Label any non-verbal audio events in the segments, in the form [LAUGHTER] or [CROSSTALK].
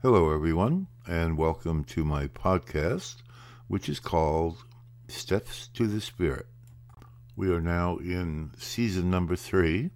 Hello, everyone, and welcome to my podcast, which is called Steps to the Spirit. We are now in season number three,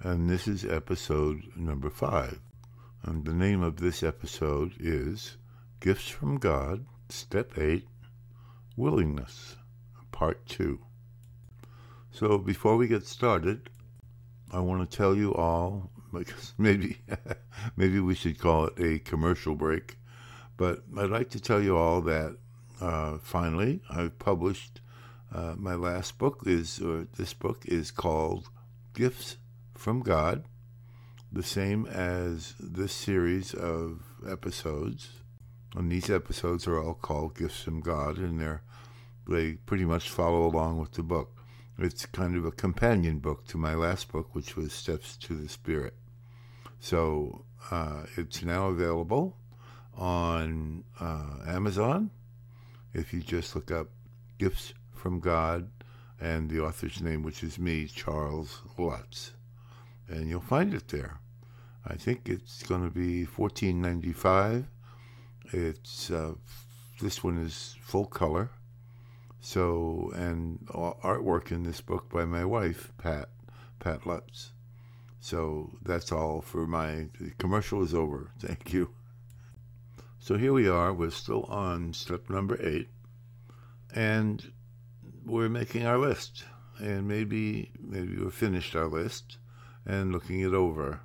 and this is episode number five. And the name of this episode is Gifts from God, Step 8 Willingness, Part 2. So, before we get started, I want to tell you all [LAUGHS] because maybe maybe we should call it a commercial break. But I'd like to tell you all that uh, finally I've published uh, my last book is or this book is called Gifts from God, the same as this series of episodes. And these episodes are all called Gifts from God, and they're they pretty much follow along with the book. It's kind of a companion book to my last book, which was Steps to the Spirit. So uh, it's now available on uh, Amazon. If you just look up Gifts from God and the author's name, which is me, Charles Lutz, and you'll find it there. I think it's going to be fourteen ninety five. It's uh, this one is full color so, and artwork in this book by my wife, Pat, Pat Lutz. So that's all for my commercial is over. [LAUGHS] Thank you. So here we are. We're still on step number eight, and we're making our list. And maybe maybe we've finished our list and looking it over.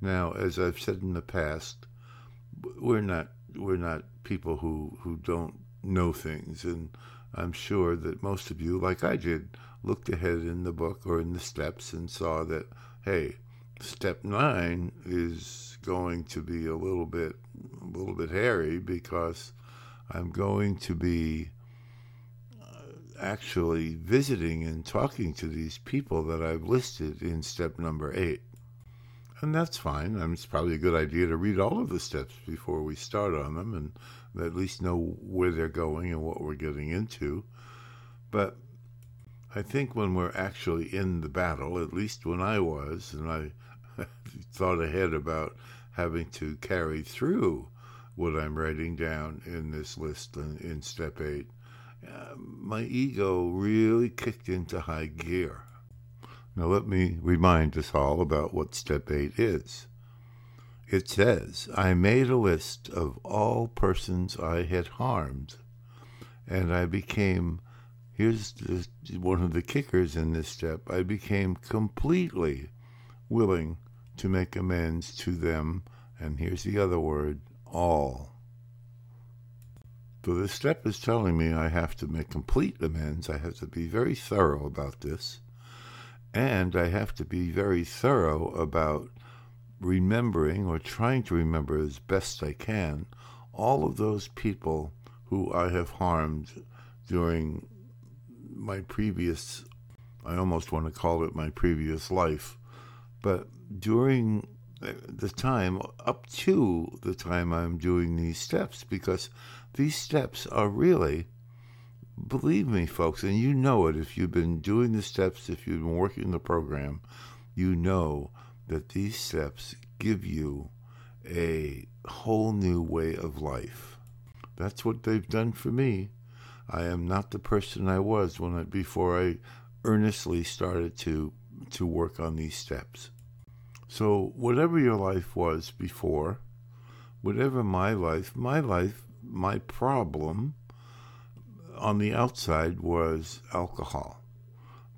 Now, as I've said in the past, we're not we're not people who who don't know things. And I'm sure that most of you, like I did, looked ahead in the book or in the steps and saw that, hey, step nine is going to be a little bit a little bit hairy because I'm going to be uh, actually visiting and talking to these people that I've listed in step number eight. And that's fine. I mean, it's probably a good idea to read all of the steps before we start on them and at least know where they're going and what we're getting into. But I think when we're actually in the battle, at least when I was, and I [LAUGHS] thought ahead about having to carry through what I'm writing down in this list in, in step eight, uh, my ego really kicked into high gear. Now, let me remind us all about what step eight is. It says, I made a list of all persons I had harmed, and I became, here's one of the kickers in this step, I became completely willing to make amends to them, and here's the other word, all. So this step is telling me I have to make complete amends. I have to be very thorough about this. And I have to be very thorough about remembering or trying to remember as best I can all of those people who I have harmed during my previous, I almost want to call it my previous life, but during the time up to the time I'm doing these steps, because these steps are really, believe me, folks, and you know it if you've been doing the steps, if you've been working the program, you know that these steps give you a whole new way of life. That's what they've done for me. I am not the person I was when I, before I earnestly started to to work on these steps. So whatever your life was before, whatever my life, my life, my problem on the outside was alcohol.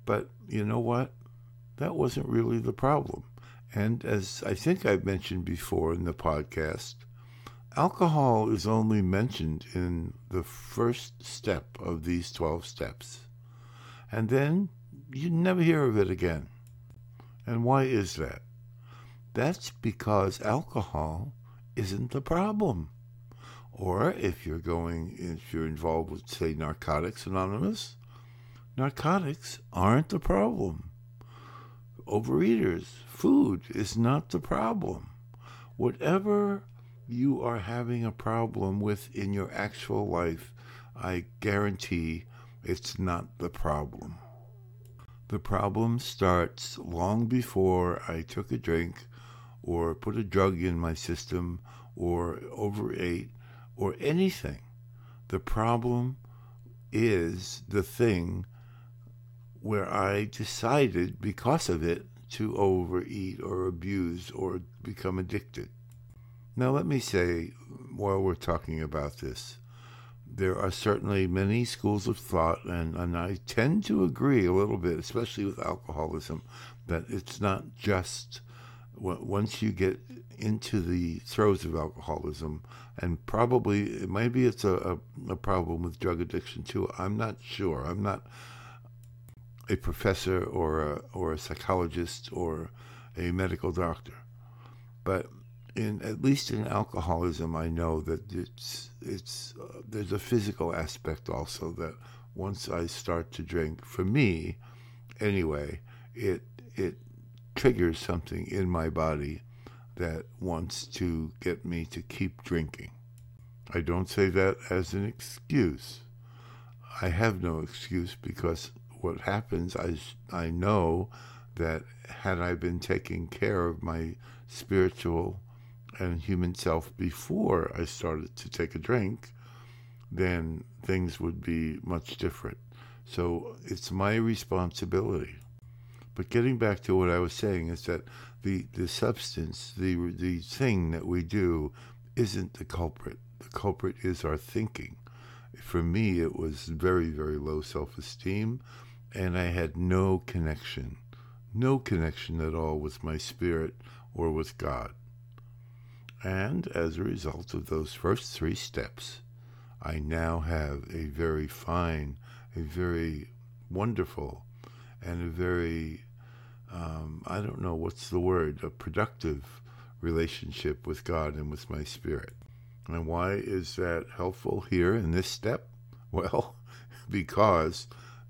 But you know what? That wasn't really the problem. And as I think I've mentioned before in the podcast, alcohol is only mentioned in the first step of these 12 steps. And then you never hear of it again. And why is that? That's because alcohol isn't the problem. Or if you're going, if you're involved with, say, Narcotics Anonymous, narcotics aren't the problem overeaters. Food is not the problem. Whatever you are having a problem with in your actual life, I guarantee it's not the problem. The problem starts long before I took a drink or put a drug in my system or overate or anything. The problem is the thing where I decided because of it to overeat or abuse or become addicted. Now, let me say, while we're talking about this, there are certainly many schools of thought, and, and I tend to agree a little bit, especially with alcoholism, that it's not just once you get into the throes of alcoholism, and probably maybe it's a, a, a problem with drug addiction too. I'm not sure. I'm not a professor or a, or a psychologist or a medical doctor, but in at least in alcoholism, I know that it's it's uh, there's a physical aspect also that once I start to drink, for me, anyway, it it triggers something in my body that wants to get me to keep drinking. I don't say that as an excuse. I have no excuse because what happens, I, I know that had I been taking care of my spiritual and human self before I started to take a drink, then things would be much different. So it's my responsibility. But getting back to what I was saying is that the, the substance, the, the thing that we do, isn't the culprit. The culprit is our thinking. For me, it was very, very low self esteem, and I had no connection, no connection at all with my spirit or with God. And as a result of those first three steps, I now have a very fine, a very wonderful, and a very, um, I don't know what's the word, a productive relationship with God and with my spirit. And why is that helpful here in this step? [LAUGHS] Well, because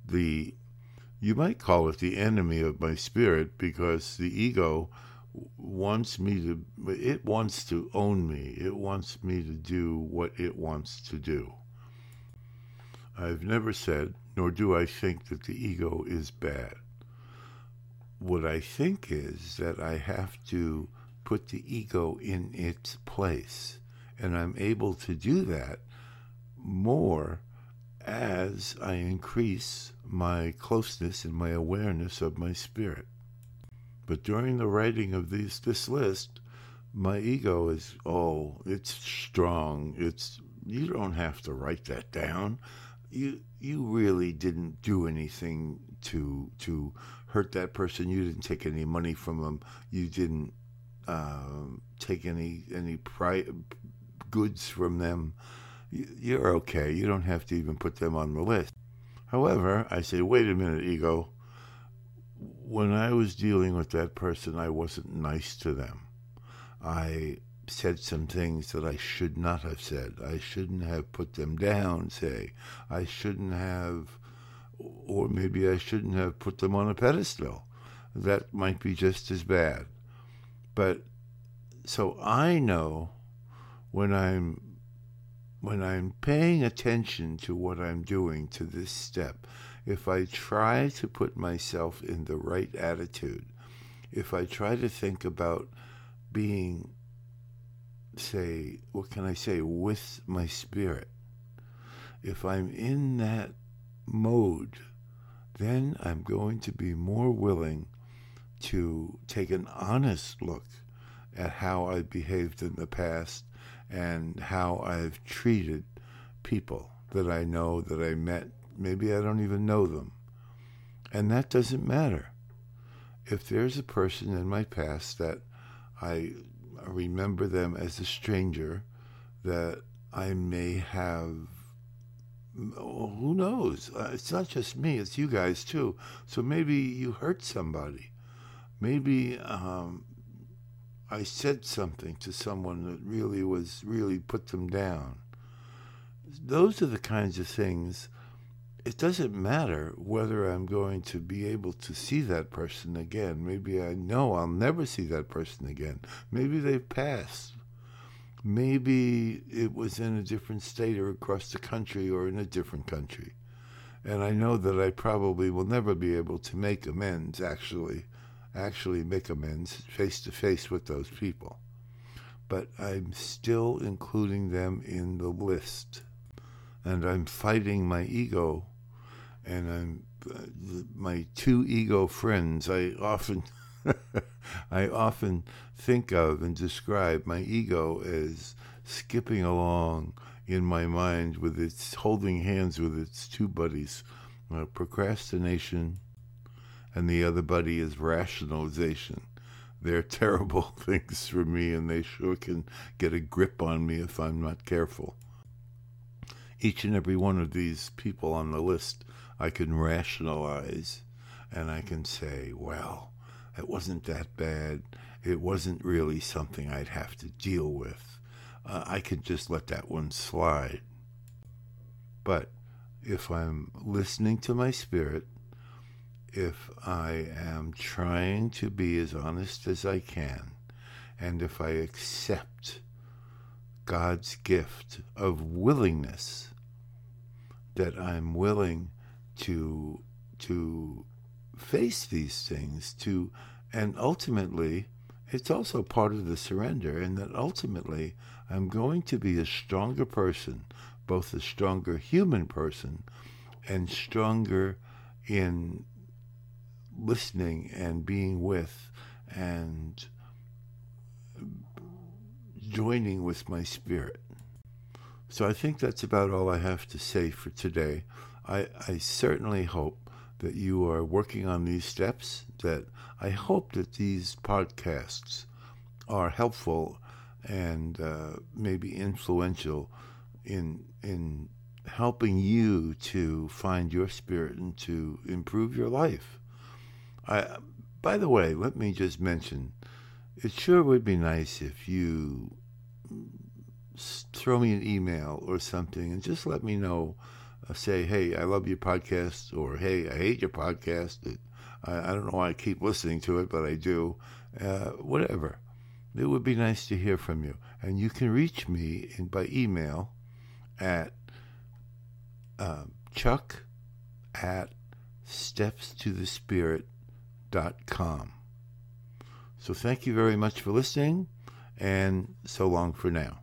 the, you might call it the enemy of my spirit, because the ego wants me to it wants to own me. It wants me to do what it wants to do. I've never said nor do i think that the ego is bad. What i think is that i have to put the ego in its place and i'm able to do that more as i increase my closeness and my awareness of my spirit but during the writing of these this list, my ego is oh, it's strong. It's you don't have to write that down. You you really didn't do anything to to hurt that person. You didn't take any money from them. You didn't uh, take any any pri- goods from them. You're okay. You don't have to even put them on the list. However, I say, wait a minute, ego when I was dealing with that person, I wasn't nice to them. I said some things that I should not have said. I shouldn't have put them down, say. I shouldn't have, or maybe I shouldn't have put them on a pedestal. That might be just as bad. But so I know when I'm when I'm paying attention to what I'm doing to this step if I try to put myself in the right attitude, if I try to think about being, say, what can I say, with my spirit, if I'm in that mode, then I'm going to be more willing to take an honest look at how I behaved in the past and how I've treated people that I know that I met Maybe I don't even know them. And that doesn't matter. If there's a person in my past that I remember them as a stranger, that I may have, oh, who knows? Uh, it's not just me, it's you guys too. So maybe you hurt somebody. Maybe um, I said something to someone that really was, really put them down. Those are the kinds of things it doesn't matter whether I'm going to be able to see that person again. Maybe I know I'll never see that person again. Maybe they've passed. Maybe it was in a different state or across the country or in a different country. And I know that I probably will never be able to make amends, actually, actually make amends face to face with those people. But I'm still including them in the list. And I'm fighting my ego. And I'm uh, my two ego friends. I often. [LAUGHS] I often think of and describe my ego as skipping along in my mind with its holding hands with its two buddies, uh, procrastination, and the other buddy is rationalization. They're [LAUGHS] terrible things for me, and they sure can get a grip on me if I'm not careful. Each and every one of these people on the list I can rationalize, and I can say, well, it wasn't that bad. It wasn't really something I'd have to deal with. Uh, I could just let that one slide. But if I'm listening to my spirit, if I am trying to be as honest as I can, and if I accept God's gift of willingness, that I'm willing to to face these things, to and ultimately it's also part of the surrender, and that ultimately I'm going to be a stronger person, both a stronger human person and stronger in listening and being with and joining with my spirit. So I think that's about all I have to say for today. I, I certainly hope that you are working on these steps, that I hope that these podcasts are helpful and uh, maybe influential in in helping you to find your spirit and to improve your life. I, by the way, let me just mention, it sure would be nice if you throw me an email or something and just let me know. Uh, say, hey, I love your podcast, or hey, I hate your podcast. It, I, I, don't know why I keep listening to it, but I do. Uh, whatever. It would be nice to hear from you. And you can reach me in, by email at uh, chuck at stepstothespirit.com. So thank you very much for listening, and so long for now.